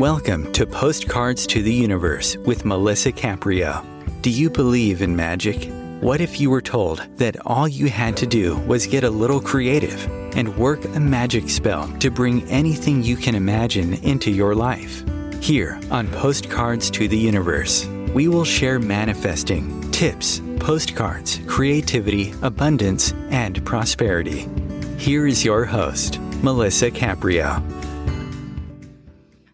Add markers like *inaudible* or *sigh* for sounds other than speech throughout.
Welcome to Postcards to the Universe with Melissa Caprio. Do you believe in magic? What if you were told that all you had to do was get a little creative and work a magic spell to bring anything you can imagine into your life? Here on Postcards to the Universe, we will share manifesting, tips, postcards, creativity, abundance, and prosperity. Here is your host, Melissa Caprio.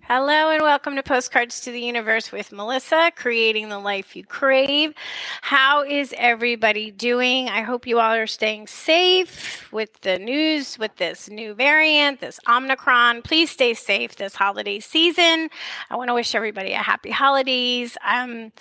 Hello and welcome to Postcards to the Universe with Melissa, creating the life you crave. How is everybody doing? I hope you all are staying safe with the news with this new variant, this Omicron. Please stay safe this holiday season. I want to wish everybody a happy holidays. Um,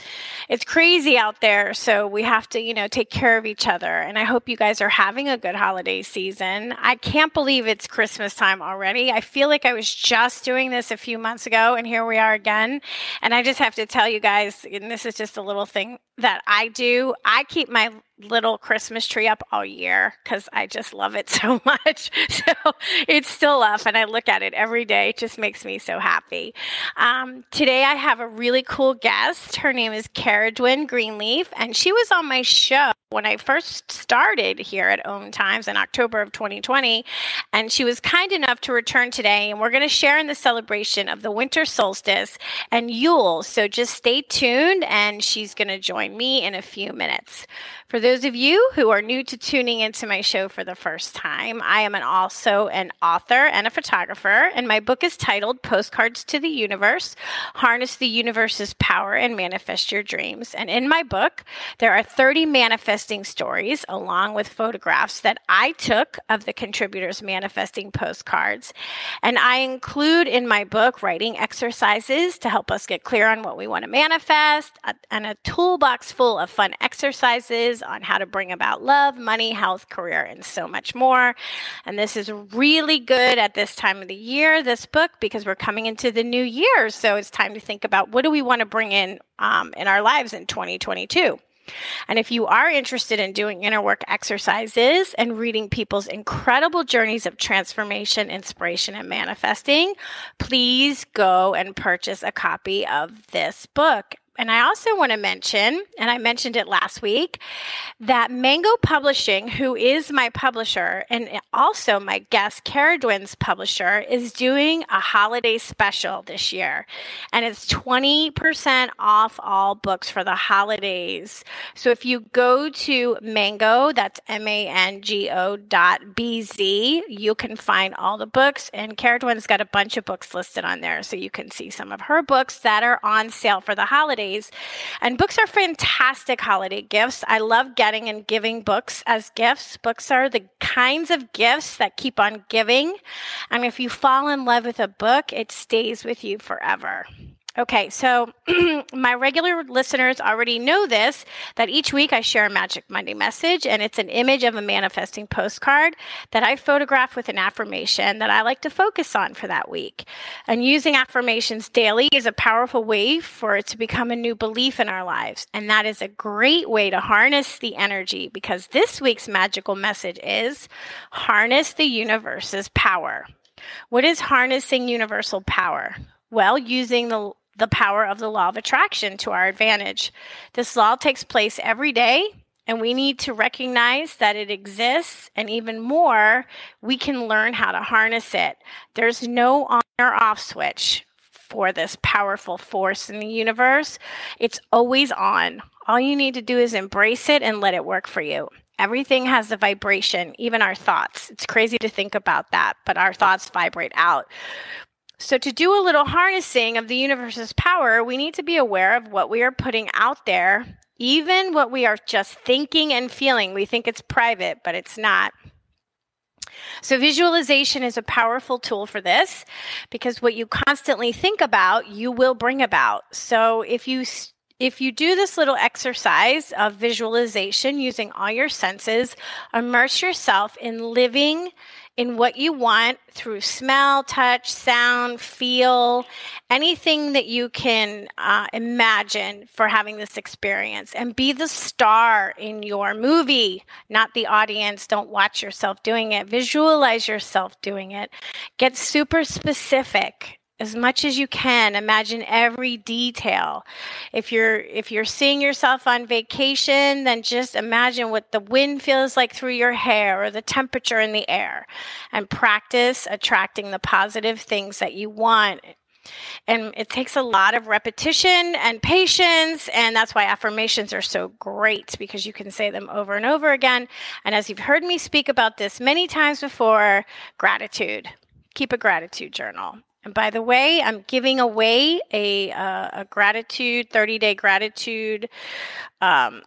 it's crazy out there, so we have to, you know, take care of each other. And I hope you guys are having a good holiday season. I can't believe it's Christmas time already. I feel like I was just doing this a few months months ago, and here we are again. And I just have to tell you guys, and this is just a little thing that I do. I keep my little Christmas tree up all year because I just love it *laughs* so much. So it's still up, and I look at it every day. It just makes me so happy. Um, today, I have a really cool guest. Her name is Cerridwen Greenleaf, and she was on my show when I first started here at Om Times in October of 2020. And she was kind enough to return today, and we're going to share in the celebration of the winter solstice and Yule. So just stay tuned, and she's going to join me in a few minutes. For those of you who are new to tuning into my show for the first time, I am an also an author and a photographer, and my book is titled Postcards to the Universe Harness the Universe's Power and Manifest Your Dreams. And in my book, there are 30 manifesting stories along with photographs that I took of the contributors' manifesting postcards. And I include in my book writing exercises to help us get clear on what we want to manifest, and a toolbox full of fun exercises on how to bring about love, money, health, career, and so much more. And this is really good at this time of the year, this book, because we're coming into the new year. So it's time to think about what do we want to bring in um, in our lives in 2022. And if you are interested in doing inner work exercises and reading people's incredible journeys of transformation, inspiration, and manifesting, please go and purchase a copy of this book. And I also want to mention, and I mentioned it last week, that Mango Publishing, who is my publisher and also my guest Cerridwen's publisher, is doing a holiday special this year. And it's 20% off all books for the holidays. So if you go to Mango, that's M A N G O dot B Z, you can find all the books. And Cerridwen's got a bunch of books listed on there. So you can see some of her books that are on sale for the holidays holidays. And books are fantastic holiday gifts. I love getting and giving books as gifts. Books are the kinds of gifts that keep on giving. And if you fall in love with a book, it stays with you forever. Okay, so *clears throat* my regular listeners already know this that each week I share a Magic Monday message, and it's an image of a manifesting postcard that I photograph with an affirmation that I like to focus on for that week. And using affirmations daily is a powerful way for it to become a new belief in our lives. And that is a great way to harness the energy because this week's magical message is harness the universe's power. What is harnessing universal power? Well, using the the power of the law of attraction to our advantage. This law takes place every day, and we need to recognize that it exists, and even more, we can learn how to harness it. There's no on or off switch for this powerful force in the universe. It's always on. All you need to do is embrace it and let it work for you. Everything has a vibration, even our thoughts. It's crazy to think about that, but our thoughts vibrate out. So, to do a little harnessing of the universe's power, we need to be aware of what we are putting out there, even what we are just thinking and feeling. We think it's private, but it's not. So, visualization is a powerful tool for this because what you constantly think about, you will bring about. So, if you if you do this little exercise of visualization using all your senses, immerse yourself in living in what you want through smell, touch, sound, feel, anything that you can uh, imagine for having this experience. And be the star in your movie, not the audience. Don't watch yourself doing it. Visualize yourself doing it. Get super specific as much as you can imagine every detail. If you're if you're seeing yourself on vacation then just imagine what the wind feels like through your hair or the temperature in the air and practice attracting the positive things that you want. And it takes a lot of repetition and patience and that's why affirmations are so great because you can say them over and over again. And as you've heard me speak about this many times before gratitude. Keep a gratitude journal and by the way, I'm giving away a, uh, a gratitude, 30 day gratitude. Um,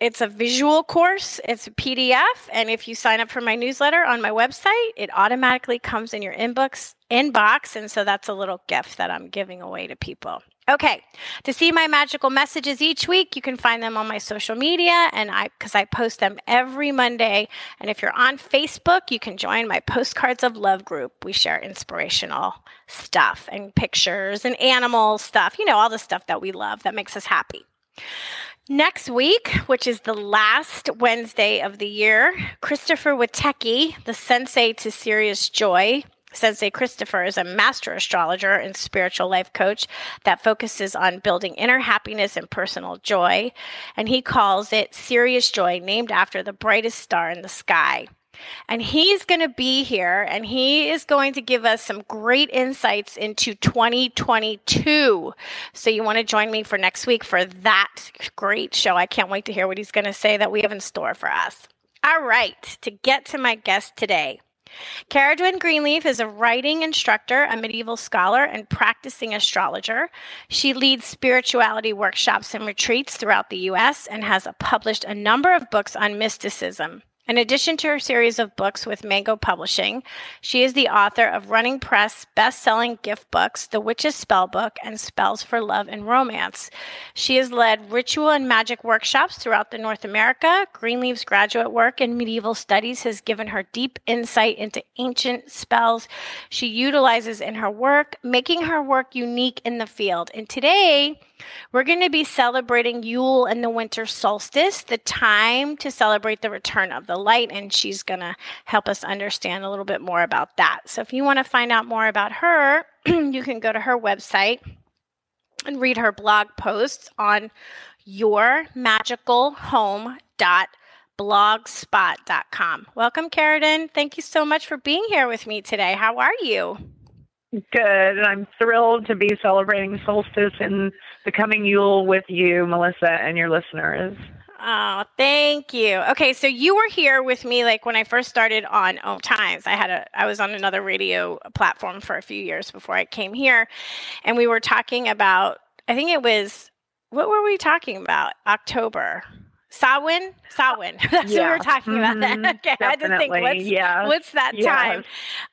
it's a visual course, it's a PDF. And if you sign up for my newsletter on my website, it automatically comes in your inbox. inbox and so that's a little gift that I'm giving away to people. Okay, to see my magical messages each week, you can find them on my social media, and I because I post them every Monday. And if you're on Facebook, you can join my Postcards of Love group. We share inspirational stuff and pictures and animal stuff. You know, all the stuff that we love that makes us happy. Next week, which is the last Wednesday of the year, Christopher Witecki, the sensei to Sirius Joy, Sensei Christopher is a master astrologer and spiritual life coach that focuses on building inner happiness and personal joy. And he calls it Sirius Joy, named after the brightest star in the sky. And he's going to be here and he is going to give us some great insights into 2022. So, you want to join me for next week for that great show. I can't wait to hear what he's going to say that we have in store for us. All right, to get to my guest today. Cerridwen Greenleaf is a writing instructor, a medieval scholar, and practicing astrologer. She leads spirituality workshops and retreats throughout the U.S. and has published a number of books on mysticism. In addition to her series of books with Mango Publishing, she is the author of Running Press best-selling gift books, The Witch's Spell Book and Spells for Love and Romance. She has led ritual and magic workshops throughout the North America. Greenleaf's graduate work in medieval studies has given her deep insight into ancient spells she utilizes in her work, making her work unique in the field. And today, we're going to be celebrating Yule and the winter solstice, the time to celebrate the return of the light, and she's going to help us understand a little bit more about that. So, if you want to find out more about her, *clears throat* you can go to her website and read her blog posts on yourmagicalhome.blogspot.com. Welcome, Cerridwen. Thank you so much for being here with me today. How are you? Good. And I'm thrilled to be celebrating solstice and the coming Yule with you, Melissa, and your listeners. Oh, thank you. Okay, so you were here with me like when I first started on Om Times. I had a I was on another radio platform for a few years before I came here, and we were talking about I think it was what were we talking about? October. Samhain, Samhain. *laughs* That's yeah. what we're talking about. Mm-hmm. Then okay, I had to think what's yeah. what's that yes. time.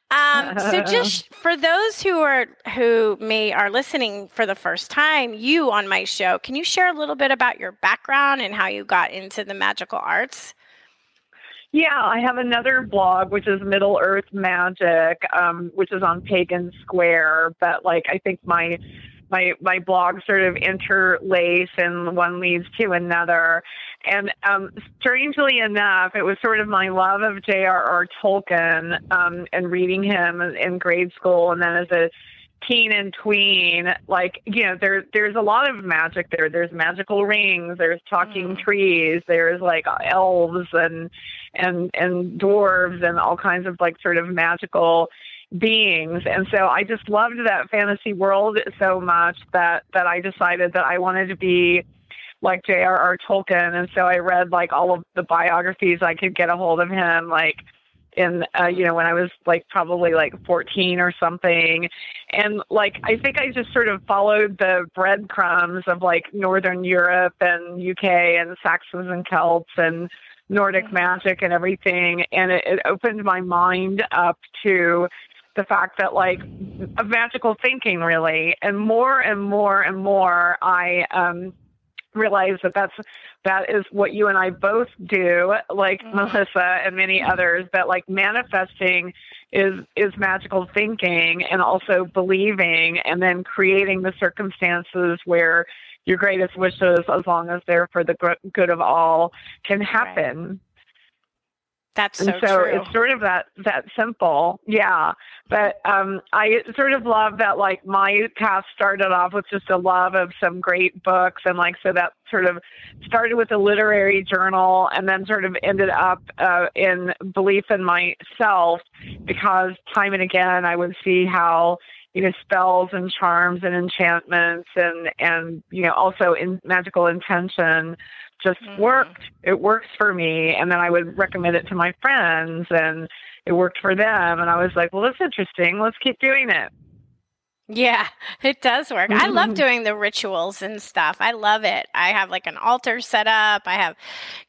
Um, so *laughs* just for those who are who may are listening for the first time, you on my show, can you share a little bit about your background and how you got into the magical arts? Yeah, I have another blog which is Middle Earth Magic, um, which is on Pagan Square. But like, I think my my my blogs sort of interlace and one leads to another. And um, strangely enough, it was sort of my love of J.R.R. Tolkien um, and reading him in grade school, and then as a teen and tween, like you know, there there's a lot of magic there. There's magical rings. There's talking mm. trees. There's like elves and and and dwarves and all kinds of like sort of magical beings. And so i just loved that fantasy world so much that that i decided that i wanted to be like J.R.R. Tolkien, and so I read like all of the biographies I could get a hold of him, like in uh, you know when I was like probably like 14 or something, and like I think I just sort of followed the breadcrumbs of like Northern Europe and UK and Saxons and Celts and Nordic magic and everything, and it, it opened my mind up to the fact that like of magical thinking really and more and more and more i um realize that that's that is what you and I both do, like mm-hmm. Melissa and many others. That like manifesting is is magical thinking and also believing, and then creating the circumstances where your greatest wishes, as long as they're for the good of all, can happen. Right. That's so, and so true. it's sort of that that simple, yeah. But um, I sort of love that like my path started off with just a love of some great books, and like so that sort of started with a literary journal, and then sort of ended up uh, in belief in myself because time and again I would see how you know spells and charms and enchantments and and you know also in magical intention just mm-hmm. worked. It works for me. And then I would recommend it to my friends and it worked for them. And I was like, well, that's interesting. Let's keep doing it. Yeah, *laughs* it does work. I love doing the rituals and stuff. I love it. I have like an altar set up. I have,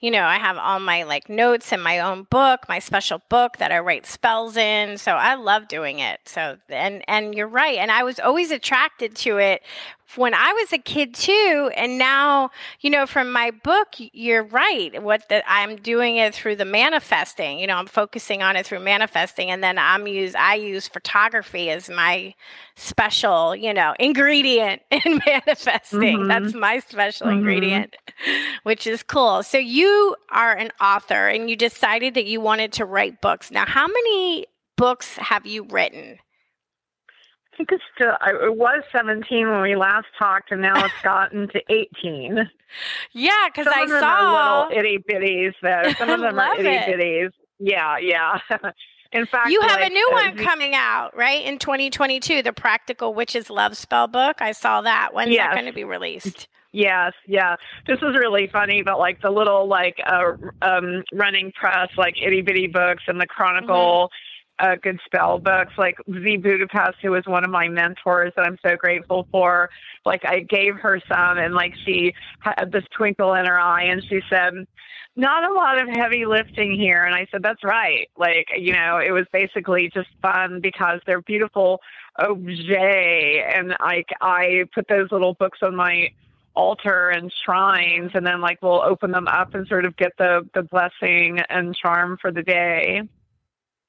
you know, I have all my like notes in my own book, my special book that I write spells in. So I love doing it. So and and you're right. And I was always attracted to it when I was a kid too, and now you know from my book, you're right. What that I'm doing it through the manifesting. You know, I'm focusing on it through manifesting, and then I'm use I use photography as my special, you know, ingredient *laughs* in manifesting. Mm-hmm. That's my special mm-hmm. ingredient, *laughs* which is cool. So you are an author, and you decided that you wanted to write books. Now, how many books have you written? Think it's still, it was 17 when we last talked, and now it's *laughs* gotten to 18. Yeah, because I of them saw are little itty bitties. Though *laughs* some of them are itty bitties. Yeah, yeah. *laughs* In fact, you have like, a new uh, one coming out, right? In 2022, the Practical Witches Love Spell book. I saw that. When's yes. that going to be released? Yes, yeah. This is really funny, but like the little like uh, um, running press, like itty bitty books and the Chronicle. Mm-hmm uh, good spell books. Like Z Budapest, who was one of my mentors that I'm so grateful for. Like I gave her some, and like she had this twinkle in her eye, and she said, "Not a lot of heavy lifting here." And I said, "That's right. Like you know, it was basically just fun because they're beautiful objet, and like I put those little books on my." altar and shrines and then like we'll open them up and sort of get the the blessing and charm for the day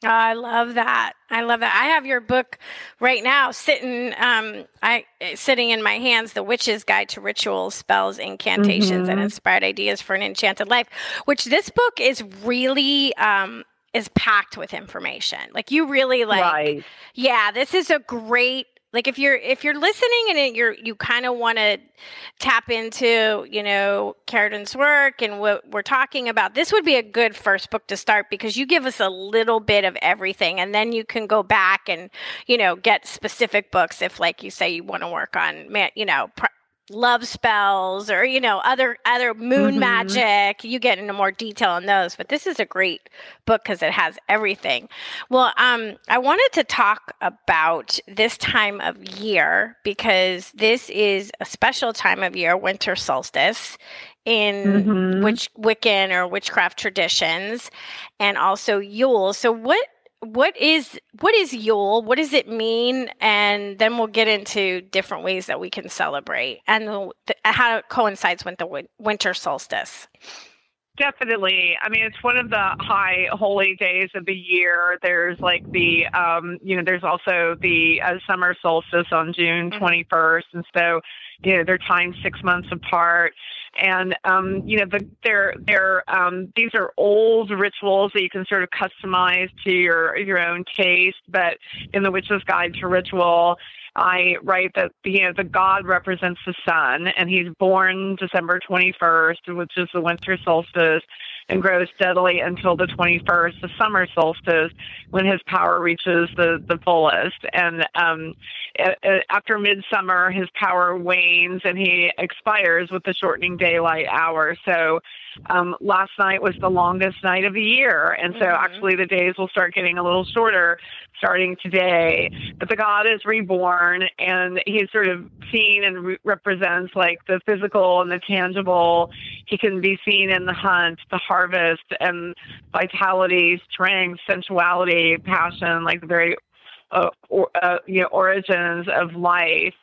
Oh, I love that. I love that. I have your book right now sitting um I sitting in my hands, The Witch's Guide to Rituals, Spells, Incantations mm-hmm. and Inspired Ideas for an Enchanted Life, which this book is really um is packed with information. Like you really like right. Yeah, this is a great like if you're if you're listening and you're you kind of want to tap into you know Cerridwen's work and what we're talking about, this would be a good first book to start because you give us a little bit of everything, and then you can go back and you know get specific books if like you say you want to work on man you know love spells or you know other other moon mm-hmm. magic you get into more detail on those but this is a great book because it has everything well um i wanted to talk about this time of year because this is a special time of year winter solstice in mm-hmm. which wiccan or witchcraft traditions and also yule so what what is what is Yule? What does it mean? And then we'll get into different ways that we can celebrate and the, how it coincides with the winter solstice. Definitely. I mean, it's one of the high holy days of the year. There's like the, um, you know, there's also the uh, summer solstice on June 21st. Mm-hmm. And so, you know, they're timed six months apart and um, you know the, they're they're um, these are old rituals that you can sort of customize to your your own taste. But in the Witch's Guide to Ritual, I write that you know the god represents the sun, and he's born December 21st, which is the winter solstice, and grows steadily until the 21st, the summer solstice, when his power reaches the the fullest. And um, after midsummer, his power wanes and he expires with the shortening daylight hour. So um, last night was the longest night of the year, and so mm-hmm. actually the days will start getting a little shorter starting today. But the god is reborn, and he's sort of seen and re- represents like the physical and the tangible. He can be seen in the hunt, the harvest, and vitality, strength, sensuality, passion, like the very uh, or, uh, you know, origins of life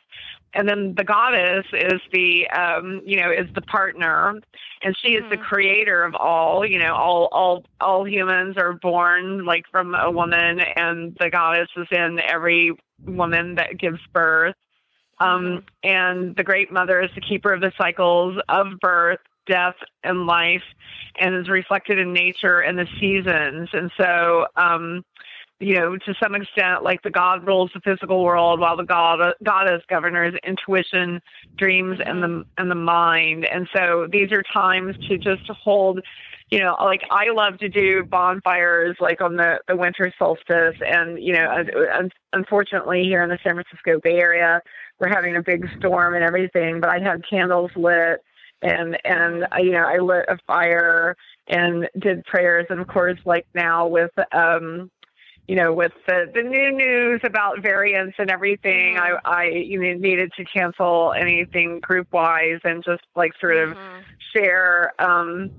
and then the goddess is the um, you know is the partner, and she is mm-hmm. the creator of all. You know, all all all humans are born like from a woman, and the goddess is in every woman that gives birth. Um, mm-hmm. and the great mother is the keeper of the cycles of birth, death, and life, and is reflected in nature and the seasons. And so, um, you know, to some extent, like the God rules the physical world, while the God goddess governs intuition, dreams, and the and the mind. And so these are times to just hold, you know, like I love to do bonfires like on the the winter solstice, and you know, unfortunately here in the San Francisco Bay Area, we're having a big storm and everything. But I had candles lit and and you know I lit a fire and did prayers and of course like now with um you know, with the, the new news about variants and everything, mm-hmm. I, I you know, needed to cancel anything group wise and just like sort of mm-hmm. share, um,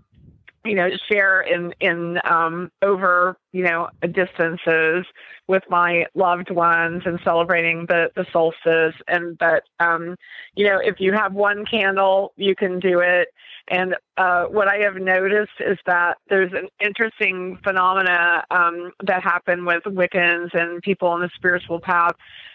you know, share in, in, um, over, you know, distances with my loved ones and celebrating the, the solstice. And that, um, you know, if you have one candle, you can do it. And uh, what I have noticed is that there's an interesting phenomena um, that happened with Wiccans and people on the spiritual path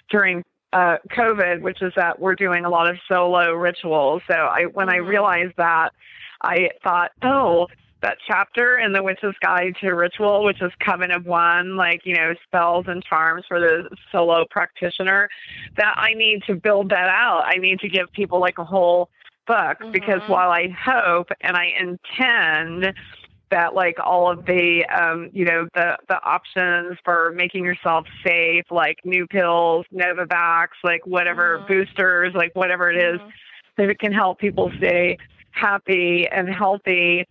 during uh, COVID, which is that we're doing a lot of solo rituals. So I, when I mm-hmm. realized that, I thought, oh, that chapter in the Witch's Guide to Ritual, which is Coven of One, like, you know, spells and charms for the solo practitioner, that I need to build that out. I need to give people like a whole book mm-hmm. because while I hope and I intend that like all of the um, you know the the options for making yourself safe like new pills novavax like whatever mm-hmm. boosters like whatever it is, mm-hmm. that it can help people stay happy and healthy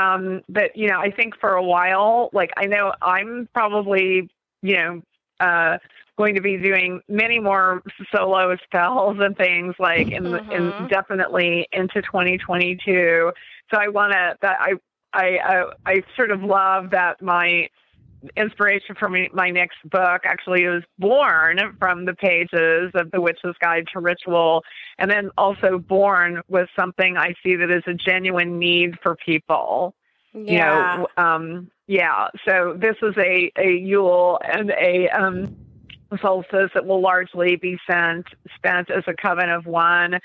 um but you know i think for a while like i know i'm probably you know uh going to be doing many more solo spells and things like in, mm-hmm. in definitely into 2022. So I want to that I, I I I sort of love that my inspiration for me, my next book actually was born from the pages of The Witch's Guide to Ritual, and then also born was something I see that is a genuine need for people. Yeah. You know, um, yeah. So this is a a Yule and a um, solstice that will largely be sent, spent as a coven of one.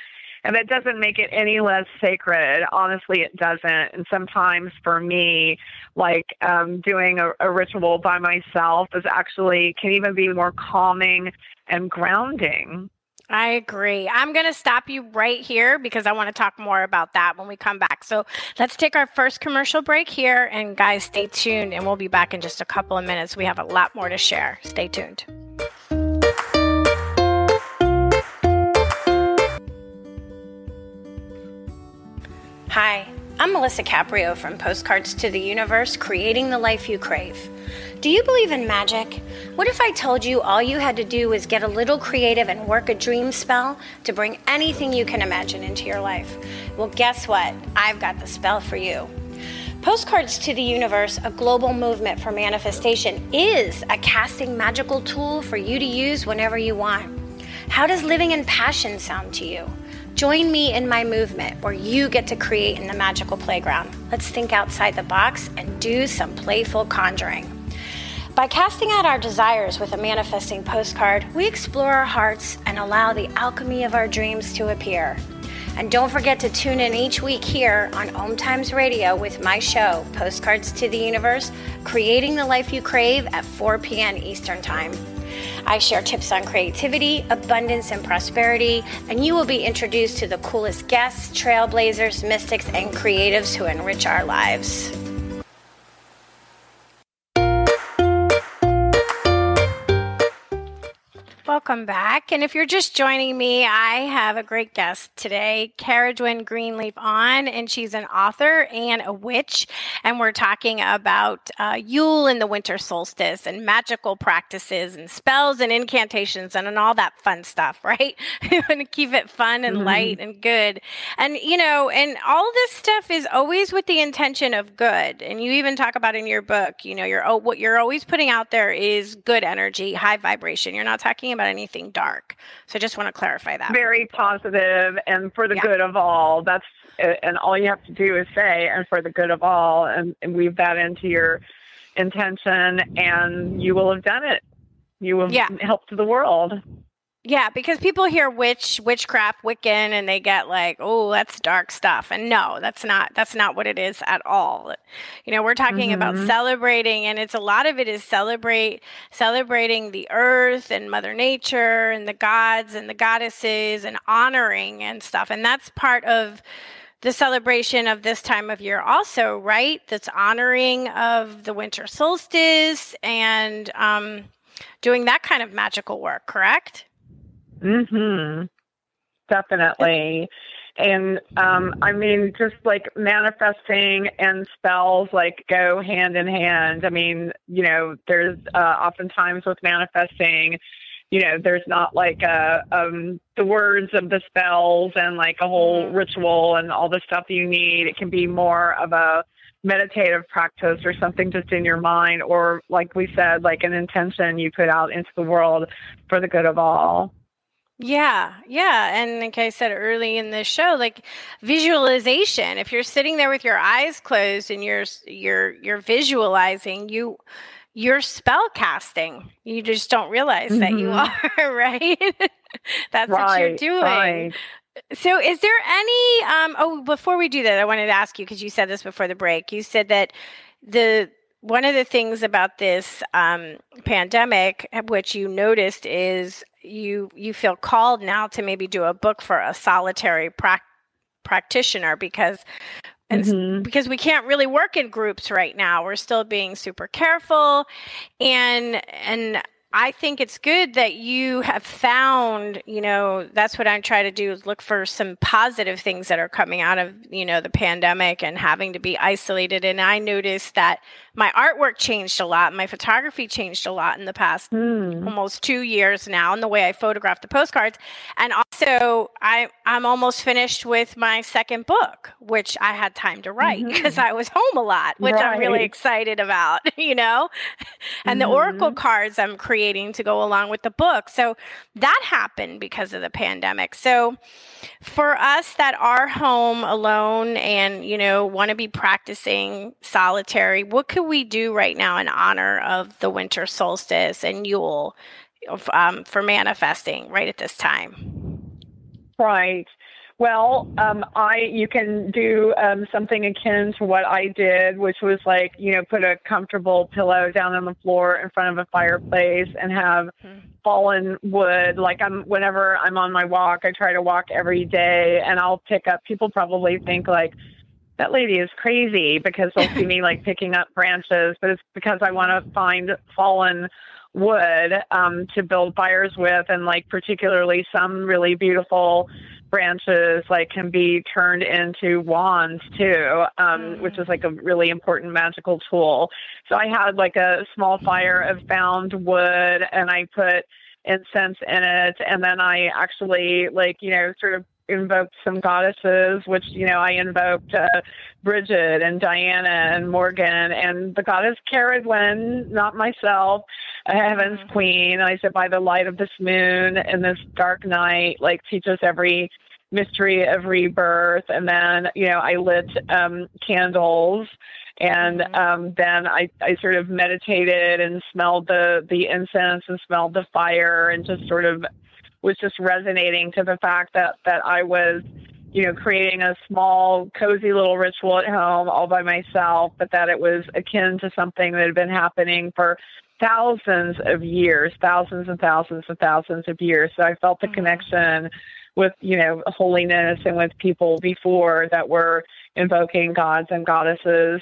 And that doesn't make it any less sacred. Honestly, it doesn't. And sometimes for me, like um, doing a, a ritual by myself is actually can even be more calming and grounding. I agree. I'm going to stop you right here because I want to talk more about that when we come back. So let's take our first commercial break here. And guys, stay tuned and we'll be back in just a couple of minutes. We have a lot more to share. Stay tuned. Hi, I'm Melissa Caprio from Postcards to the Universe Creating the Life You Crave. Do you believe in magic? What if I told you all you had to do was get a little creative and work a dream spell to bring anything you can imagine into your life? Well, guess what? I've got the spell for you. Postcards to the Universe, a global movement for manifestation, is a casting magical tool for you to use whenever you want. How does living in passion sound to you? Join me in my movement where you get to create in the magical playground. Let's think outside the box and do some playful conjuring. By casting out our desires with a manifesting postcard, we explore our hearts and allow the alchemy of our dreams to appear. And don't forget to tune in each week here on Om Times Radio with my show, Postcards to the Universe, Creating the Life You Crave at 4 p.m. Eastern Time. I share tips on creativity, abundance, and prosperity, and you will be introduced to the coolest guests, trailblazers, mystics, and creatives who enrich our lives. Welcome back. And if you're just joining me, I have a great guest today, Cerridwen Greenleaf on, and she's an author and a witch. And we're talking about uh, Yule and the winter solstice and magical practices and spells and incantations and, and all that fun stuff, *laughs* right? want to keep it fun and mm-hmm. light and good. And, you know, and all this stuff is always with the intention of good. And you even talk about in your book, you know, you're, oh, what you're always putting out there is good energy, high vibration. You're not talking about anything dark. So I just want to clarify that. Very positive and for the yeah. good of all. That's and all you have to do is say and for the good of all and, and weave that into your intention and you will have done it. You will yeah. help to the world. Yeah, because people hear witch, witchcraft, Wiccan, and they get like, "Oh, that's dark stuff." And no, that's not. That's not what it is at all. You know, we're talking mm-hmm. about celebrating, and it's a lot of it is celebrate, celebrating the earth and Mother Nature and the gods and the goddesses and honoring and stuff. And that's part of the celebration of this time of year, also, right? That's honoring of the winter solstice and um, doing that kind of magical work. Correct? Mhm. Definitely. And um I mean just like manifesting and spells like go hand in hand. I mean, you know, there's uh oftentimes with manifesting you know, there's not like a um the words of the spells and like a whole mm-hmm. ritual and all the stuff you need. It can be more of a meditative practice or something just in your mind or like we said like an intention you put out into the world for the good of all yeah, yeah. And like I said early in the show, like visualization. If you're sitting there with your eyes closed and you're you're you're visualizing, you you're spell casting. You just don't realize mm-hmm. that you mm-hmm. *laughs* are, right? *laughs* That's right, what you're doing. Right. So is there any um oh before we do that, I wanted to ask you because you said this before the break. You said that the one of the things about this um, pandemic, which you noticed, is you you feel called now to maybe do a book for a solitary pra- practitioner because mm-hmm. because we can't really work in groups right now we're still being super careful and and I think it's good that you have found, you know, that's what I'm trying to do is look for some positive things that are coming out of, you know, the pandemic and having to be isolated. And I noticed that my artwork changed a lot. My photography changed a lot in the past mm. almost two years now in the way I photograph the postcards. And also, I, I'm almost finished with my second book, which I had time to write because mm-hmm. I was home a lot, which right. I'm really excited about, *laughs* you know? And mm-hmm. the Oracle cards I'm creating to go along with the book. So that happened because of the pandemic. So for us that are home alone and, you know, want to be practicing solitary, what could we do right now in honor of the winter solstice and Yule um, for manifesting right at this time? Right. Well, um, I you can do um, something akin to what I did, which was like you know put a comfortable pillow down on the floor in front of a fireplace and have mm-hmm. fallen wood. Like I'm whenever I'm on my walk, I try to walk every day, and I'll pick up. People probably think like that lady is crazy because they'll see me like *laughs* picking up branches, but it's because I want to find fallen wood um, to build fires with, and like particularly some really beautiful branches like can be turned into wands too, um, mm-hmm. which is like a really important magical tool. So I had like a small fire of found wood, and I put incense in it, and then I actually like you know sort of invoked some goddesses, which, you know, I invoked uh, Bridget and Diana and Morgan and the goddess Cerridwen, not myself, Heaven's mm-hmm. Queen. I said, by the light of this moon in this dark night, like teach us every mystery of rebirth. And then, you know, I lit um, candles and mm-hmm. um, then I, I sort of meditated and smelled the the incense and smelled the fire and just sort of was just resonating to the fact that that I was you know creating a small cozy little ritual at home all by myself but that it was akin to something that had been happening for thousands of years thousands and thousands and thousands of years so I felt the mm-hmm. connection with you know holiness and with people before that were invoking gods and goddesses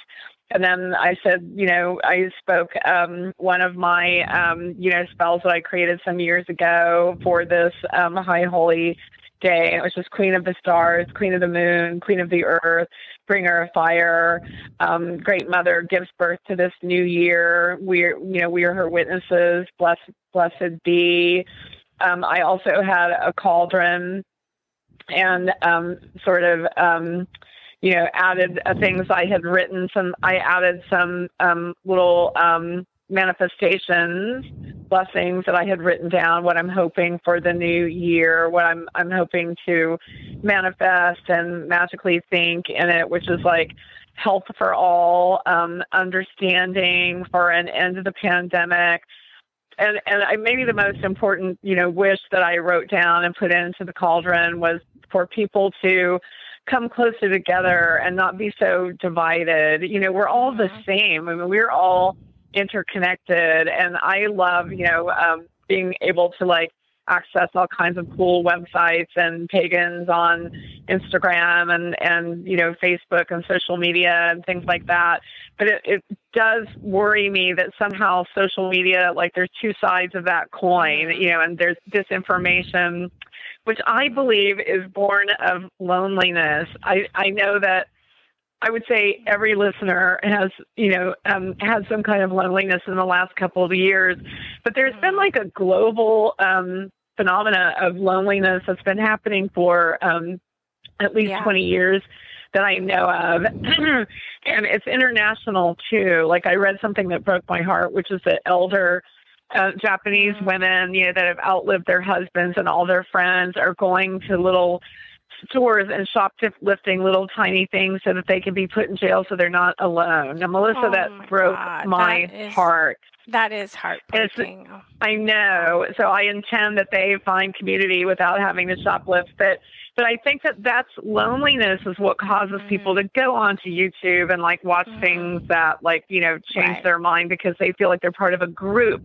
and then I said, you know, I spoke um, one of my, um, you know, spells that I created some years ago for this um, high holy day. And It was just Queen of the Stars, Queen of the Moon, Queen of the Earth, Bringer of Fire. Um, Great Mother gives birth to this new year. We're, you know, we are her witnesses. Blessed, blessed be. Um, I also had a cauldron and um, sort of um, you know, added uh, things I had written. Some I added some um, little um, manifestations, blessings that I had written down, what I'm hoping for the new year, what I'm I'm hoping to manifest and magically think in it, which is like health for all, um, understanding for an end of the pandemic. And and I, maybe the most important, you know, wish that I wrote down and put into the cauldron was for people to come closer together and not be so divided. You know, we're all the mm-hmm. same. I mean, we're all interconnected, and I love, you know, um, being able to like access all kinds of cool websites and pagans on Instagram and and you know Facebook and social media and things like that. But it, it does worry me that somehow social media, like there's two sides of that coin, you know, and there's disinformation, which I believe is born of loneliness. I I know that I would say every listener has, you know, um, had some kind of loneliness in the last couple of years. But there's been like a global um, phenomena of loneliness that's been happening for um, at least yeah. 20 years that I know of. *clears throat* and it's international too. Like I read something that broke my heart, which is that elder uh, Japanese mm-hmm. women, you know, that have outlived their husbands and all their friends are going to little stores and shoplifting little tiny things so that they can be put in jail so they're not alone. Now, Melissa, oh that my broke God. my that is, heart. That is heartbreaking. It's, I know. So I intend that they find community without having to shoplift. But but I think that that's loneliness is what causes mm-hmm. people to go onto YouTube and like watch mm-hmm. things that like you know change right. their mind because they feel like they're part of a group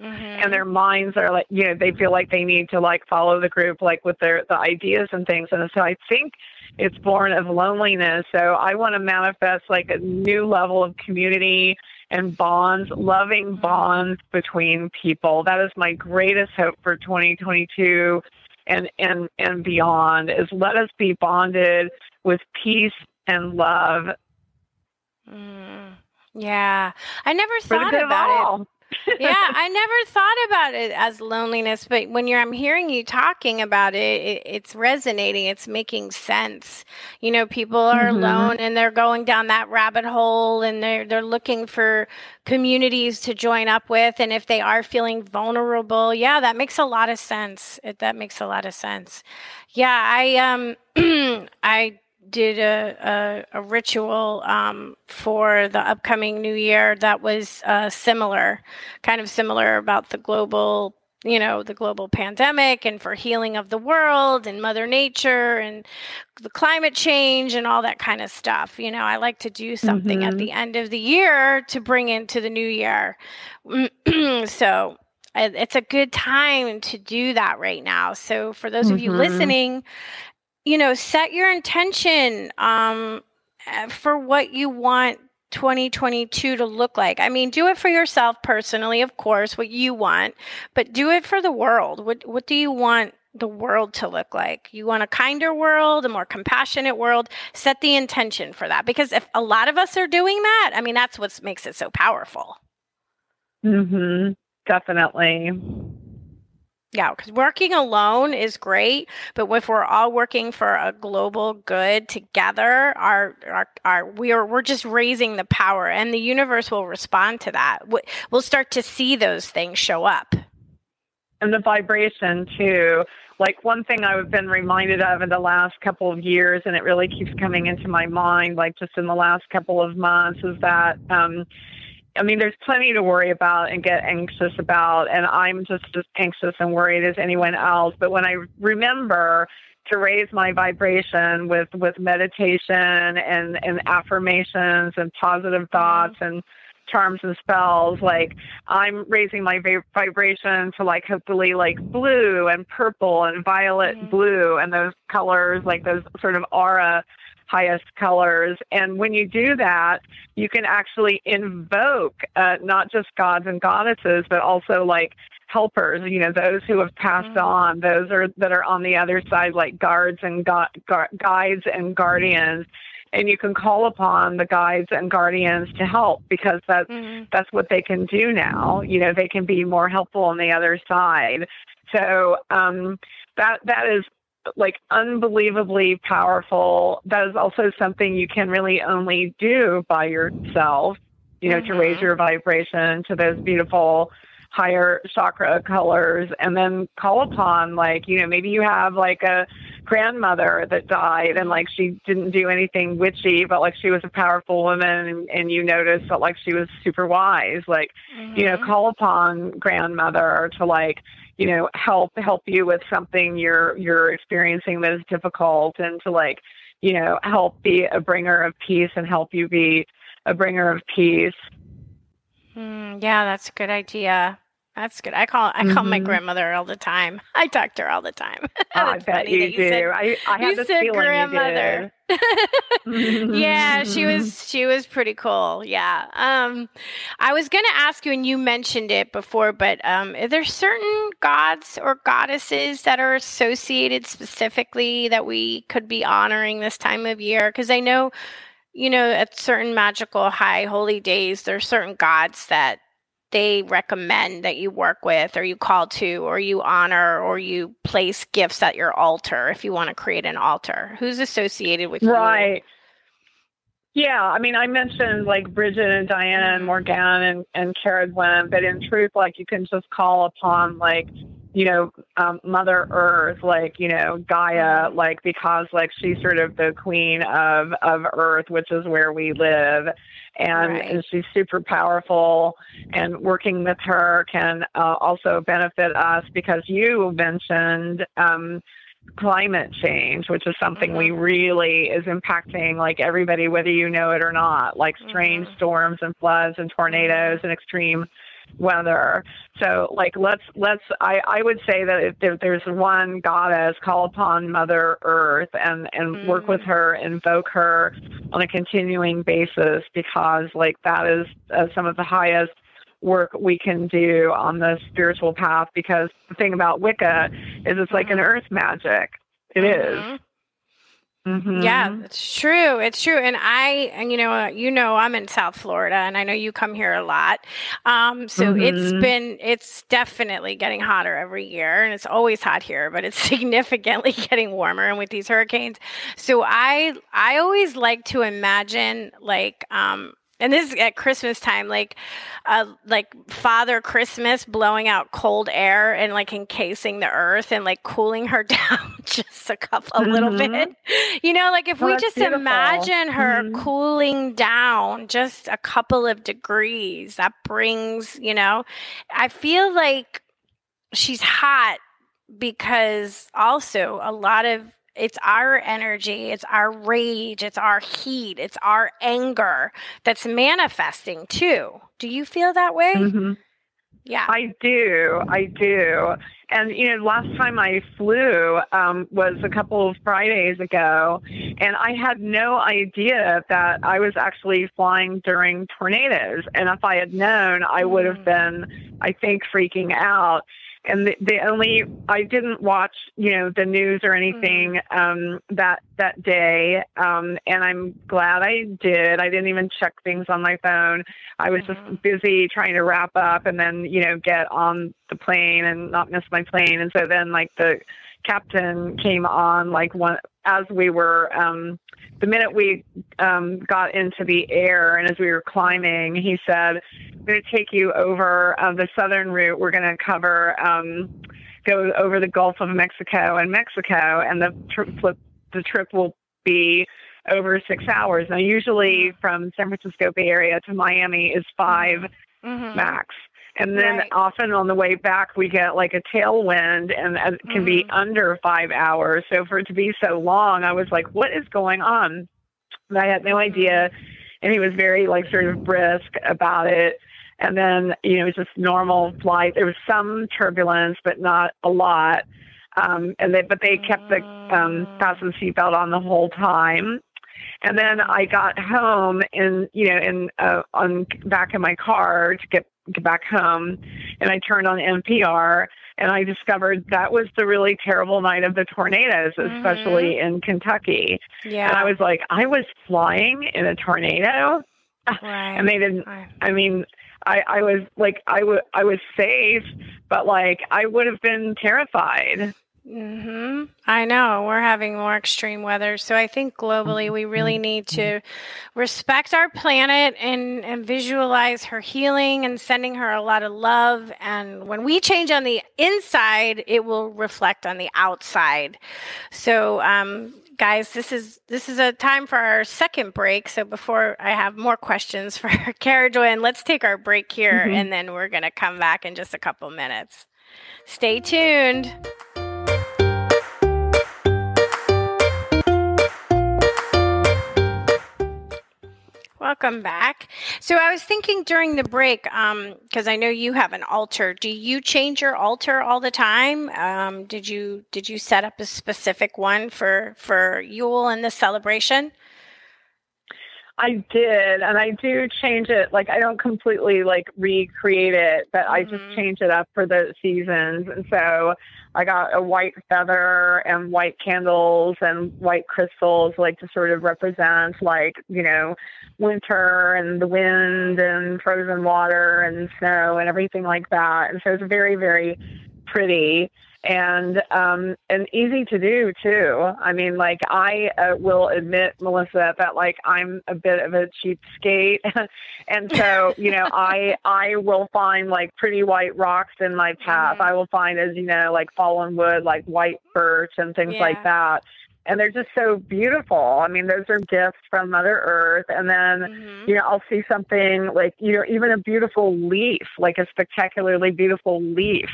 Mm-hmm. and their minds are like you know they feel like they need to like follow the group like with their the ideas and things. And so i think it's born of loneliness. So i want to manifest like a new level of community and bonds loving bonds between people. That is my greatest hope for 2022 and and and beyond is let us be bonded with peace and love. Mm. yeah. I never thought about it yeah, I never thought about it as loneliness, but when you're I'm hearing you talking about it, it it's resonating. It's making sense. You know, people are mm-hmm. alone and they're going down that rabbit hole and they're they're looking for communities to join up with and if they are feeling vulnerable, yeah, that makes a lot of sense. It, that makes a lot of sense. Yeah, I um *clears throat* I did a, a, a ritual um, for the upcoming new year that was uh, similar, kind of similar about the global, you know, the global pandemic and for healing of the world and Mother Nature and the climate change and all that kind of stuff. You know, I like to do something mm-hmm. at the end of the year to bring into the new year. *clears throat* so it's a good time to do that right now. So, for those of you mm-hmm. listening, you know, set your intention um, eh, for what you want 2022 to look like. I mean, do it for yourself personally, of course, what you want, but do it for the world. What what do you want the world to look like? You want a kinder world, a more compassionate world. Set the intention for that because if a lot of us are doing that, I mean, that's what makes it so powerful. Mhm. Definitely. Yeah, because working alone is great, but if we're all working for a global good together, our, our, our we're we're just raising the power, and the universe will respond to that. We'll start to see those things show up, and the vibration too. Like one thing I've been reminded of in the last couple of years, and it really keeps coming into my mind, like just in the last couple of months, is that. Um, I mean, there's plenty to worry about and get anxious about, and I'm just as anxious and worried as anyone else. But when I remember to raise my vibration with with meditation and and affirmations and positive mm-hmm. thoughts and charms and spells like i'm raising my va- vibration to like hopefully like blue and purple and violet mm-hmm. blue and those colors like those sort of aura highest colors. And when you do that, you can actually invoke uh, not just gods and goddesses, but also like helpers, you know, those who have passed mm-hmm. on, those are that are on the other side, like guards and gu- gu- guides and guardians. And you can call upon the guides and guardians to help because that's mm-hmm. that's what they can do now. You know, they can be more helpful on the other side. So um, that that is like unbelievably powerful. That is also something you can really only do by yourself. you know, mm-hmm. to raise mm-hmm. your vibration to those beautiful higher chakra colors and then call upon like you know maybe you have like a grandmother that died and like she didn't do anything witchy but like she was a powerful woman and, and you noticed that like she was super wise like mm-hmm. you know mm-hmm. call upon grandmother to like you know help help you with something you're you're experiencing that is difficult and to like you know help be a bringer of peace and help you be a bringer of peace Mm, yeah, that's a good idea. That's good. I call I call mm-hmm. my grandmother all the time. *laughs* I talk to her all the time. *laughs* oh, I bet you, you do. Said, I, I have this feeling grandmother. you do. Yeah, she *laughs* was she was pretty cool. Yeah. Um, I was going to ask you, and you mentioned it before, but um, are there certain gods or goddesses that are associated specifically that we could be honoring this time of year? Because I know you know, at certain magical high holy days, there's certain gods that they recommend that you work with or you call to or you honor or you place gifts at your altar if you want to create an altar. Who's associated with right. you? Yeah, I mean, I mentioned like Bridget and Diana and Morgan and and Cerridwen, but in truth, like you can just call upon like you know, um, Mother Earth, like, you know, Gaia, mm-hmm. like, because, like, she's sort of the queen of, of Earth, which is where we live. And, right. and she's super powerful, and working with her can uh, also benefit us because you mentioned um, climate change, which is something mm-hmm. we really is impacting like everybody, whether you know it or not, like strange mm-hmm. storms and floods and tornadoes and extreme weather. So like let's let's I, I would say that if there's one goddess, call upon Mother Earth and and mm. work with mm. her, invoke her on a continuing basis because like that is uh, some of the highest work we can do on the spiritual path because the thing about Wicca is it's like an mm-hmm. earth magic. It mm-hmm. is. Mm-hmm. Yeah, it's true. It's true. And I, and you know, you know, I'm in South Florida, and I know you come here a lot. Um, so mm-hmm. it's been, it's definitely getting hotter every year, and it's always hot here, but it's *laughs* significantly getting warmer. And with these hurricanes, so I, I always like to imagine like um, and this is at Christmas time, like, uh, like Father Christmas blowing out cold air and like encasing the earth and like cooling her *laughs* down just a couple, a mm-hmm. little bit. You know, like if well, we just beautiful. imagine her mm-hmm. cooling down just a couple of degrees, that brings, you know, I feel like she's hot because also a lot of it's our energy, it's our rage, it's our heat, it's our anger that's manifesting too. Do you feel that way? Mm-hmm. Yeah. I do. I do. And, you know, last time I flew um, was a couple of Fridays ago, and I had no idea that I was actually flying during tornadoes. And if I had known, I would have mm. been, I think, freaking out and the, the only I didn't watch you know the news or anything mm-hmm. um, that that day, um, and I'm glad I did. I didn't even check things on my phone. I was mm-hmm. just busy trying to wrap up and then you know get on the plane and not miss my plane. And so then like the captain came on like one as we were um, the minute we um, got into the air and as we were climbing, he said I'm going to take you over uh, the southern route. We're going to cover, um, go over the Gulf of Mexico and Mexico, and the trip the trip will be over six hours. Now, usually from San Francisco Bay Area to Miami is 5 mm-hmm. max. And then right. often on the way back, we get like a tailwind and it can mm-hmm. be under five hours. So for it to be so long, I was like, what is going on? And I had no idea. Mm-hmm. And he was very like sort of brisk about it and then you know it was just normal flight. There was some turbulence, but not a lot. Um, and they, but they kept the um, fasten seatbelt on the whole time. And then I got home in you know in uh, on back in my car to get get back home, and I turned on NPR and I discovered that was the really terrible night of the tornadoes, especially mm-hmm. in Kentucky. Yeah. And I was like, I was flying in a tornado. Right. And they didn't, I mean, I, I was like I, w- I was safe, but like I would have been terrified. Hmm I know we're having more extreme weather, so I think globally we really need to respect our planet and and visualize her healing and sending her a lot of love. And when we change on the inside, it will reflect on the outside. So, um, guys, this is this is a time for our second break. So before I have more questions *laughs* for Cerridwen, let's take our break here, Mhm. and then we're going to come back in just a couple minutes. Stay tuned. Welcome back. So I was thinking during the break, because I know you have an altar. Do you change your altar all the time? Um, did you did you set up a specific one for for Yule and the celebration? I did, and I do change it. Like I don't completely like recreate it, but I just Mhm. change it up for the seasons. And so I got a white feather and white candles and white crystals, like to sort of represent like you know winter and the wind and frozen water and snow and everything like that. And so it's very very pretty and um and easy to do too i mean like i uh, will admit melissa that like i'm a bit of a cheapskate *laughs* and so you know i i will find like pretty white rocks in my path Mhm. i will find as you know like fallen wood like white birch and things Yeah. like that and they're just so beautiful i mean those are gifts from mother earth and then Mhm. you know, I'll see something like, you know, even a beautiful leaf, like a spectacularly beautiful leaf,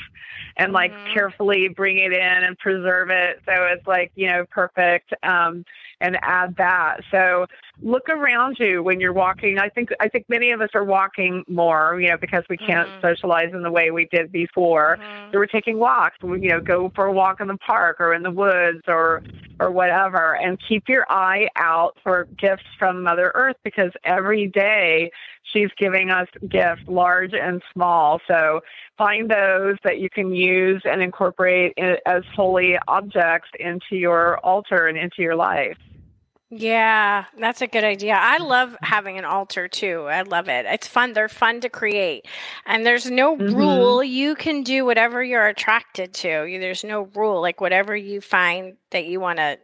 and like Mhm. carefully bring it in and preserve it so it's like, you know, perfect. Um, and add that. So look around you when you're walking. I think I think many of us are walking more, you know, because we can't Mhm. socialize in the way we did before. Mhm. So we're taking walks. We, you know, go for a walk in the park or in the woods or or whatever, and keep your eye out for gifts from Mother Earth because every day she's giving us gifts, large and small. So find those that you can use and incorporate as holy objects into your altar and into your life. Yeah, that's a good idea. I love having an altar too. I love it. It's fun. They're fun to create. And there's no Mhm. rule. You can do whatever you're attracted to. There's no rule. Like whatever you find that you want to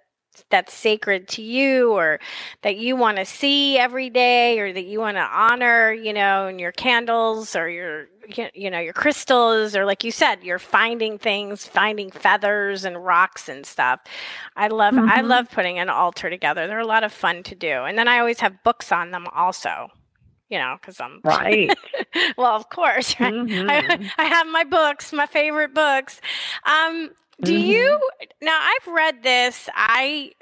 that's sacred to you or that you want to see every day or that you want to honor, you know, in your candles or your you know, your crystals or like you said, you're finding things, finding feathers and rocks and stuff. I love I Mhm. love putting an altar together. They're a lot of fun to do. And then I always have books on them also. You know, cuz I'm Right. *laughs* well, of course, right? Mhm. I, I have my books, my favorite books. Um, do Mhm. you now? I've read this. I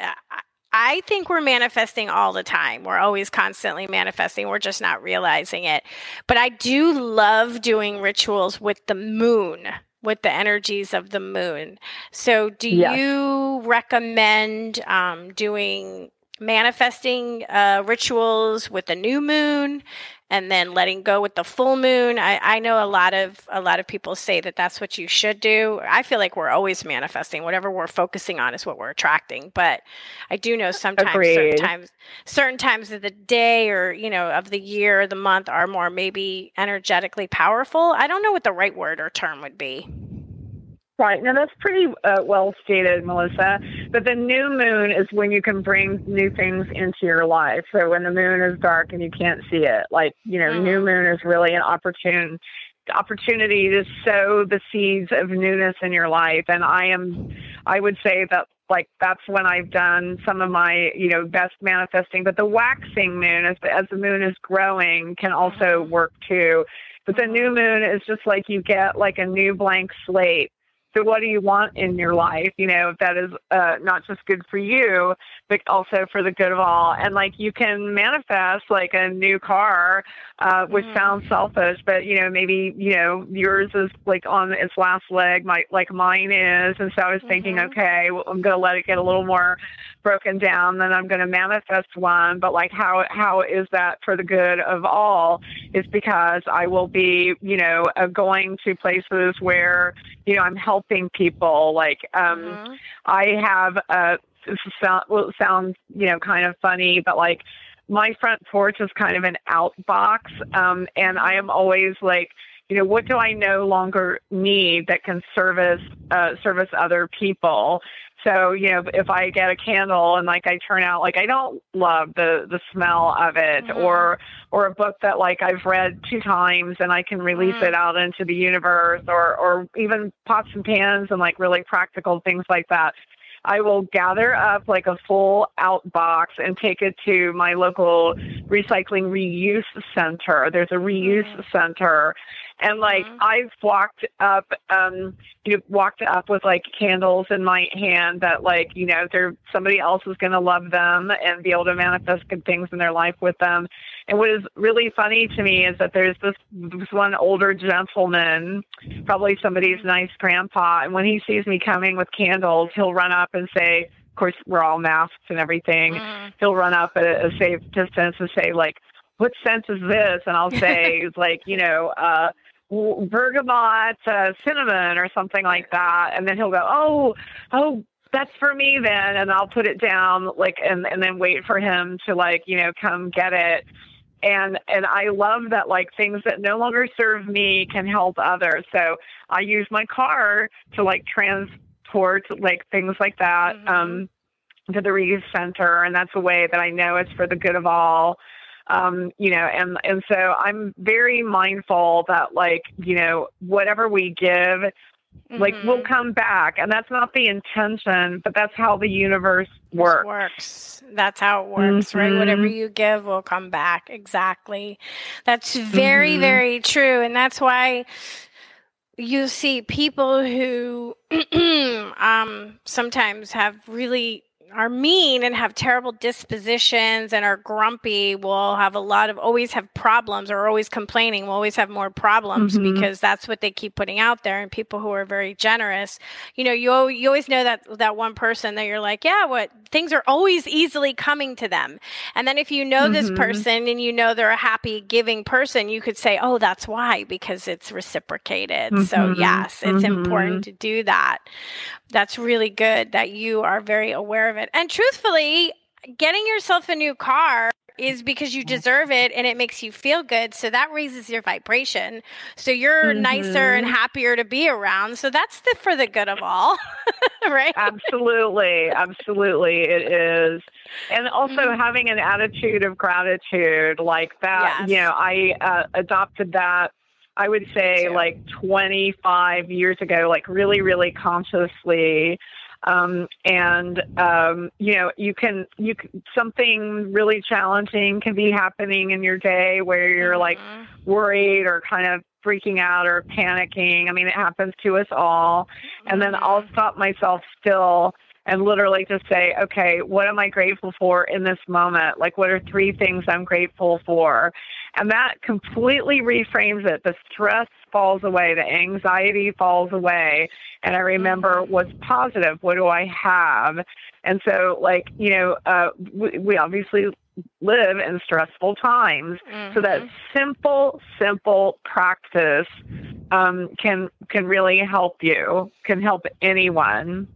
I think we're manifesting all the time. We're always constantly manifesting. We're just not realizing it. But I do love doing rituals with the moon, with the energies of the moon. So, do Yes. you recommend um, doing manifesting uh, rituals with the new moon? And then letting go with the full moon. I, I know a lot of a lot of people say that that's what you should do. I feel like we're always manifesting. Whatever we're focusing on is what we're attracting. But I do know sometimes certain times certain times of the day or you know of the year or the month are more maybe energetically powerful. I don't know what the right word or term would be. Right. Now that's pretty uh, well stated, Melissa. But the new moon is when you can bring new things into your life. So when the moon is dark and you can't see it, like you know, Mhm. new moon is really an opportune opportunity to sow the seeds of newness in your life. And I am, I would say that like that's when I've done some of my you know best manifesting. But the waxing moon, as the, as the moon is growing, can also Mhm. work too. But the new moon is just like you get like a new blank slate so what do you want in your life you know that is uh, not just good for you but also for the good of all and like you can manifest like a new car uh, which Mhm. sounds selfish but you know maybe you know yours is like on its last leg my, like mine is and so i was thinking Mhm. okay well, i'm going to let it get a little more broken down then i'm going to manifest one but like how how is that for the good of all is because i will be you know uh, going to places where you know i'm helping people like um Mhm. I have a sound well, sounds you know kind of funny, but like my front porch is kind of an outbox, um, and I am always like you know, what do I no longer need that can service uh, service other people? So, you know, if I get a candle and like I turn out like I don't love the the smell of it mm-hmm. or or a book that like I've read two times and I can release mm-hmm. it out into the universe or or even pots and pans and like really practical things like that. I will gather up like a full out box and take it to my local recycling reuse center. There's a reuse mm-hmm. center and like mm-hmm. I've walked up, um, you know, walked up with like candles in my hand that like, you know, they're somebody else is going to love them and be able to manifest good things in their life with them. And what is really funny to me is that there's this, this one older gentleman, probably somebody's nice grandpa. And when he sees me coming with candles, he'll run up and say, of course, we're all masked and everything. Mm. He'll run up at a, a safe distance and say, like, what sense is this? And I'll say, *laughs* like, you know, uh, bergamot, uh, cinnamon, or something like that. And then he'll go, oh, oh, that's for me then. And I'll put it down, like, and, and then wait for him to, like, you know, come get it. And and I love that like things that no longer serve me can help others. So I use my car to like transport like things like that mm-hmm. um, to the reuse center, and that's a way that I know it's for the good of all um, you know, and and so I'm very mindful that like you know whatever we give, like mm-hmm. will come back, and that's not the intention, but that's how the universe works. Works. That's how it works, mm-hmm. right? Whatever you give will come back. Exactly. That's very mm-hmm. very true, and that's why you see people who *clears throat* um, sometimes have really are mean and have terrible dispositions and are grumpy will have a lot of always have problems or always complaining will always have more problems mm-hmm. because that's what they keep putting out there and people who are very generous you know you, you always know that that one person that you're like yeah what things are always easily coming to them and then if you know mm-hmm. this person and you know they're a happy giving person you could say oh that's why because it's reciprocated mm-hmm. so yes it's important mm-hmm. to do that that's really good that you are very aware of it. And truthfully, getting yourself a new car is because you deserve it and it makes you feel good. So that raises your vibration. So you're mm-hmm. nicer and happier to be around. So that's the for the good of all, *laughs* right? Absolutely. Absolutely. It is. And also mm-hmm. having an attitude of gratitude like that. Yes. You know, I uh, adopted that I would say like 25 years ago, like really, really consciously. Um, and um, you know, you can you can, something really challenging can be happening in your day where you're mm-hmm. like worried or kind of freaking out or panicking. I mean, it happens to us all. And then I'll mm-hmm. stop myself still and literally just say, okay, what am I grateful for in this moment? Like, what are three things I'm grateful for? And that completely reframes it. The stress falls away, the anxiety falls away. And I remember mm-hmm. what's positive. What do I have? And so, like, you know, uh, we, we obviously live in stressful times. Mm-hmm. So that mm-hmm. simple, simple practice um, can can really help you, can help anyone.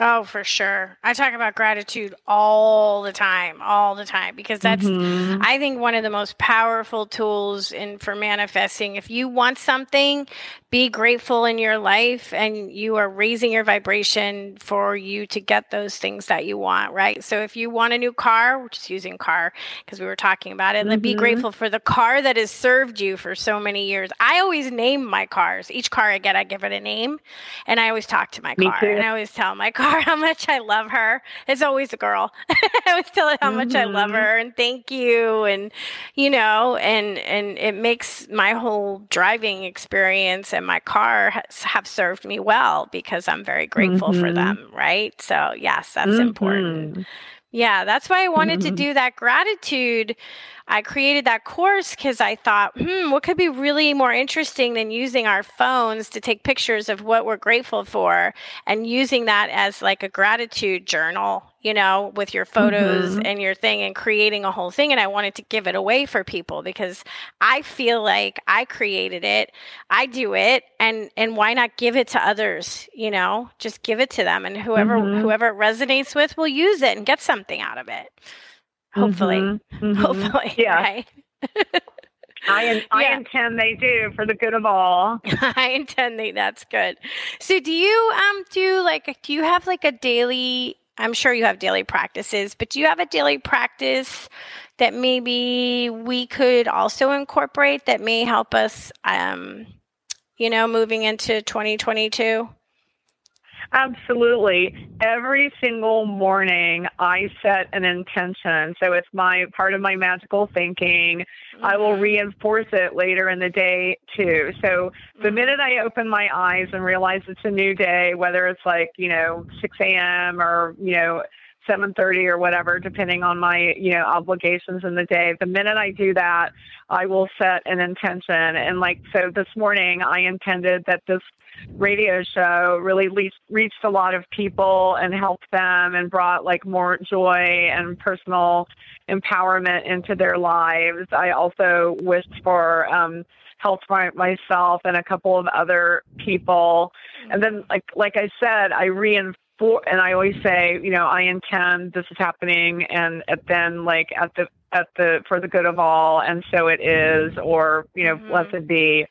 Oh, for sure. I talk about gratitude all the time, all the time, because that's, mm-hmm. I think, one of the most powerful tools in for manifesting. If you want something, be grateful in your life, and you are raising your vibration for you to get those things that you want, right? So, if you want a new car, we're just using car because we were talking about it, mm-hmm. then be mm-hmm. grateful for the car that has served you for so many years. I always name my cars. Each car I get, I give it a name, and I always talk to my Me car, too. and I always tell my *laughs* car how much I love her. It's always a girl. *laughs* I always tell her how much mm-hmm. I love her and thank you and you know and and it makes my whole driving experience and my car has, have served me well because I'm very grateful mm-hmm. for them, right? So, yes, that's mm-hmm. important. Yeah, that's why I wanted to mm-hmm. do that gratitude I created that course because I thought, hmm, what could be really more interesting than using our phones to take pictures of what we're grateful for and using that as like a gratitude journal, you know, with your photos mm-hmm. and your thing and creating a whole thing. And I wanted to give it away for people because I feel like I created it, I do it, and and why not give it to others? You know, just give it to them, and whoever mm-hmm. whoever it resonates with will use it and get something out of it hopefully. Mm-hmm. *laughs* Mm-hmm. Hopefully. Yeah. Right? I, *laughs* I yeah. intend they do for the good of all. *laughs* I intend they. That's good. So, do you um do like do you have like a daily? I'm sure you have daily practices, but do you have a daily practice that maybe we could also incorporate that may help us, um, you know, moving into 2022? Absolutely. Every single morning, I set an intention. So it's my part of my magical thinking. Mm-hmm. I will mm-hmm. reinforce it later in the day too. So the mm-hmm. minute I open my eyes and realize it's a new day, whether it's like, you know, 6 a.m. or, you know, 7:30 or whatever depending on my you know obligations in the day the minute i do that i will set an intention and like so this morning i intended that this radio show really reached, reached a lot of people and helped them and brought like more joy and personal empowerment into their lives. I also wished for um, health for myself and a couple of other people. And then, like like I said, I reinforced and I always say, you know, I intend this is happening, and then like at the at the for the good of all, and so it is, or you know, mm-hmm. blessed be.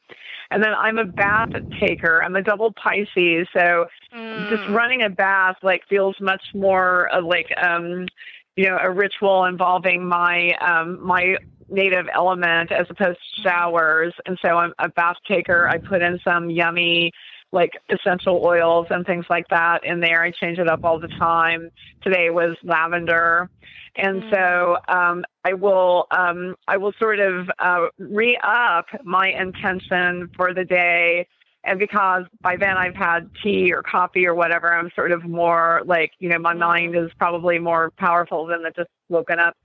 And then I'm a bath taker. I'm a double Pisces, so mm. just running a bath like feels much more uh, like um, you know a ritual involving my um, my native element as opposed to showers. And so I'm a bath taker. I put in some yummy like essential oils and things like that in there. I change it up all the time. Today was lavender. And mm. so um, I will um, I will sort of uh, re up my intention for the day. And because by then I've had tea or coffee or whatever, I'm sort of more like, you know, my mm. mind is probably more powerful than the just woken up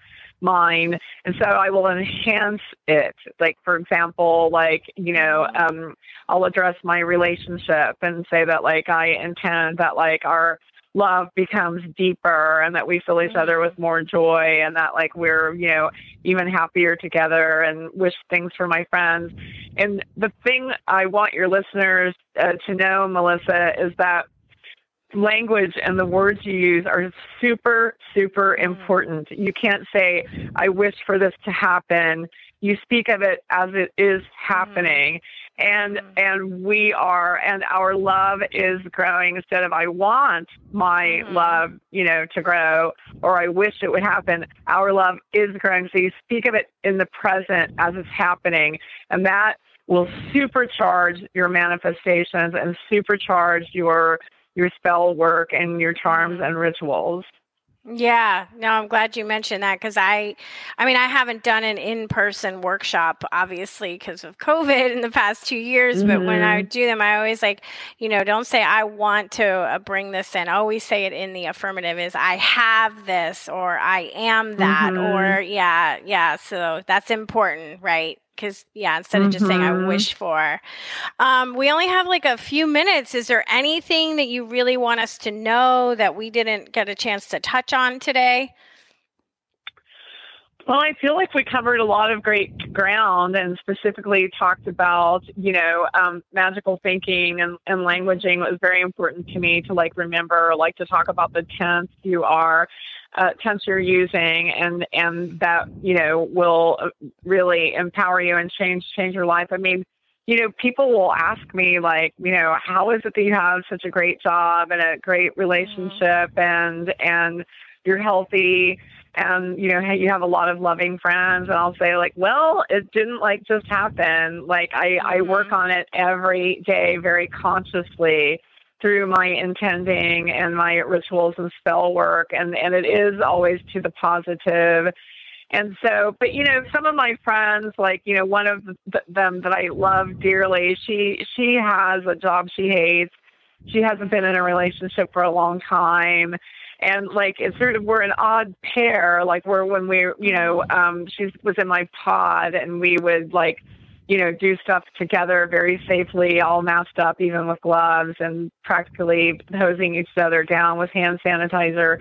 mind. And so I will enhance it. Like, for example, like, you know, um, I'll address my relationship and say that, like, I intend that, like, our love becomes deeper and that we fill each other with more joy and that like we're you know even happier together and wish things for my friends and the thing i want your listeners uh, to know melissa is that language and the words you use are super, super mm. important. You can't say, I wish for this to happen. You speak of it as it is happening. And mm. and we are and our love is growing instead of I want my mm-hmm. love, you know, to grow or I wish it would happen. Our love is growing. So you speak of it in the present as it's happening. And that will supercharge your manifestations and supercharge your your spell work and your charms and rituals. Yeah, no, I'm glad you mentioned that because I, I mean, I haven't done an in-person workshop, obviously, because of COVID in the past two years. Mm-hmm. But when I mm-hmm. do them, I always like, you know, don't say I want to uh, bring this in. I always say it in the affirmative: is I have this, or I am that, mm-hmm. or yeah, yeah. So that's important, right? Because yeah instead of just saying i mm-hmm. wish for. Um, we only have like a few minutes. Is there anything that you really want us to know that we didn't get a chance to touch on today? Well, I feel like we covered a lot of great ground and specifically talked about, you know, um, magical thinking and, and languaging was very important to me to like remember, like to talk about the tense you are uh, tense you're using, and and that you know will really empower you and change change your life. I mean, you know, people will ask me like, you know, how is it that you have such a great job and a great relationship mm-hmm. and and you're healthy and you know you have a lot of loving friends and i'll say like well it didn't like just happen like i i work mm-hmm. on it every day very consciously through my intending and my rituals and spell work and and it is always to the positive. And so but you know some of my friends like you know one of them that i love dearly she she has a job she hates. She hasn't been in a relationship for a long time. And like it's sort of we're an odd pair like we're when we you know um she was in my pod and we would like you know, do stuff together very safely, all masked up, even with gloves, and practically hosing each other down with hand sanitizer.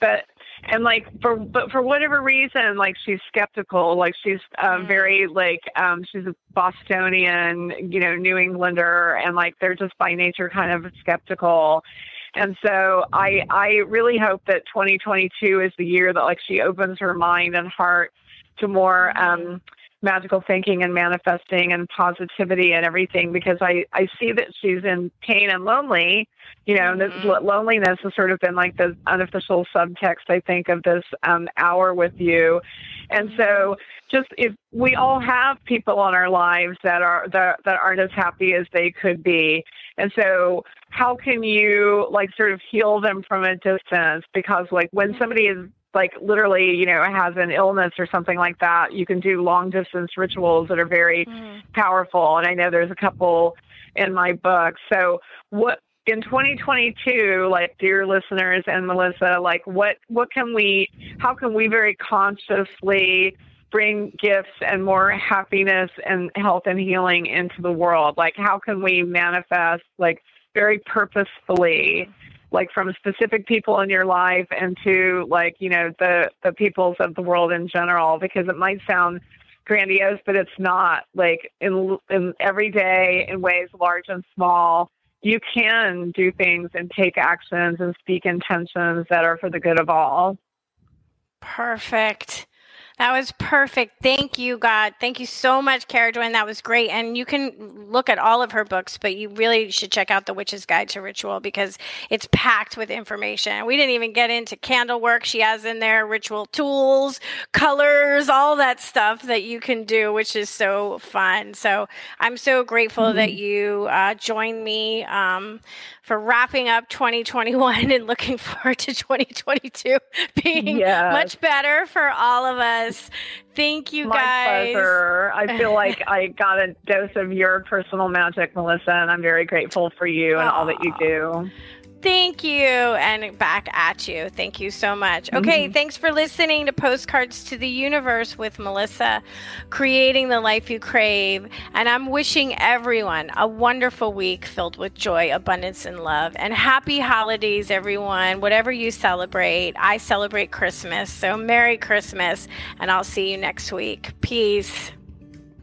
But and like for but for whatever reason, like she's skeptical. Like she's um, mm. very like um, she's a Bostonian, you know, New Englander, and like they're just by nature kind of skeptical. And so I I really hope that 2022 is the year that like she opens her mind and heart to more um, magical thinking and manifesting and positivity and everything because I, I see that she's in pain and lonely. You know, mm-hmm. this loneliness has sort of been like the unofficial subtext, I think, of this um, hour with you. And so, mm-hmm. just if we all have people in our lives that are that, that aren't as happy as they could be, and so how can you like sort of heal them from a distance? Because like when somebody is like literally, you know, has an illness or something like that, you can do long distance rituals that are very mm. powerful. And I know there's a couple in my book. So what in 2022, like dear listeners and Melissa, like what what can we how can we very consciously bring gifts and more happiness and health and healing into the world? Like how can we manifest like very purposefully like from specific people in your life and to like you know the the peoples of the world in general because it might sound grandiose but it's not. Like in in every day in ways large and small you can do things and take actions and speak intentions that are for the good of all. Perfect that was perfect. Thank you, God. Thank you so much, Cerridwen. That was great. And you can look at all of her books, but you really should check out The Witch's Guide to Ritual because it's packed with information. We didn't even get into candle work. She has in there ritual tools, colors, all that stuff that you can do, which is so fun. So I'm so grateful mm-hmm. that you uh, joined me um, for wrapping up 2021 and looking *laughs* forward to 2022 being yes. much better for all of us. Thank you My guys. pleasure. I feel *laughs* like I got a dose of your personal magic, Melissa, and I'm very grateful for you and Aww. all that you do. Thank you. And back at you. Thank you so much. Okay, mm-hmm. thanks for listening to Postcards to the Universe with Melissa, creating the life you crave. And I'm wishing everyone a wonderful week filled with joy, abundance, and love. And happy holidays, everyone. Whatever you celebrate, I celebrate Christmas. So Merry Christmas. And I'll see you next week. Peace.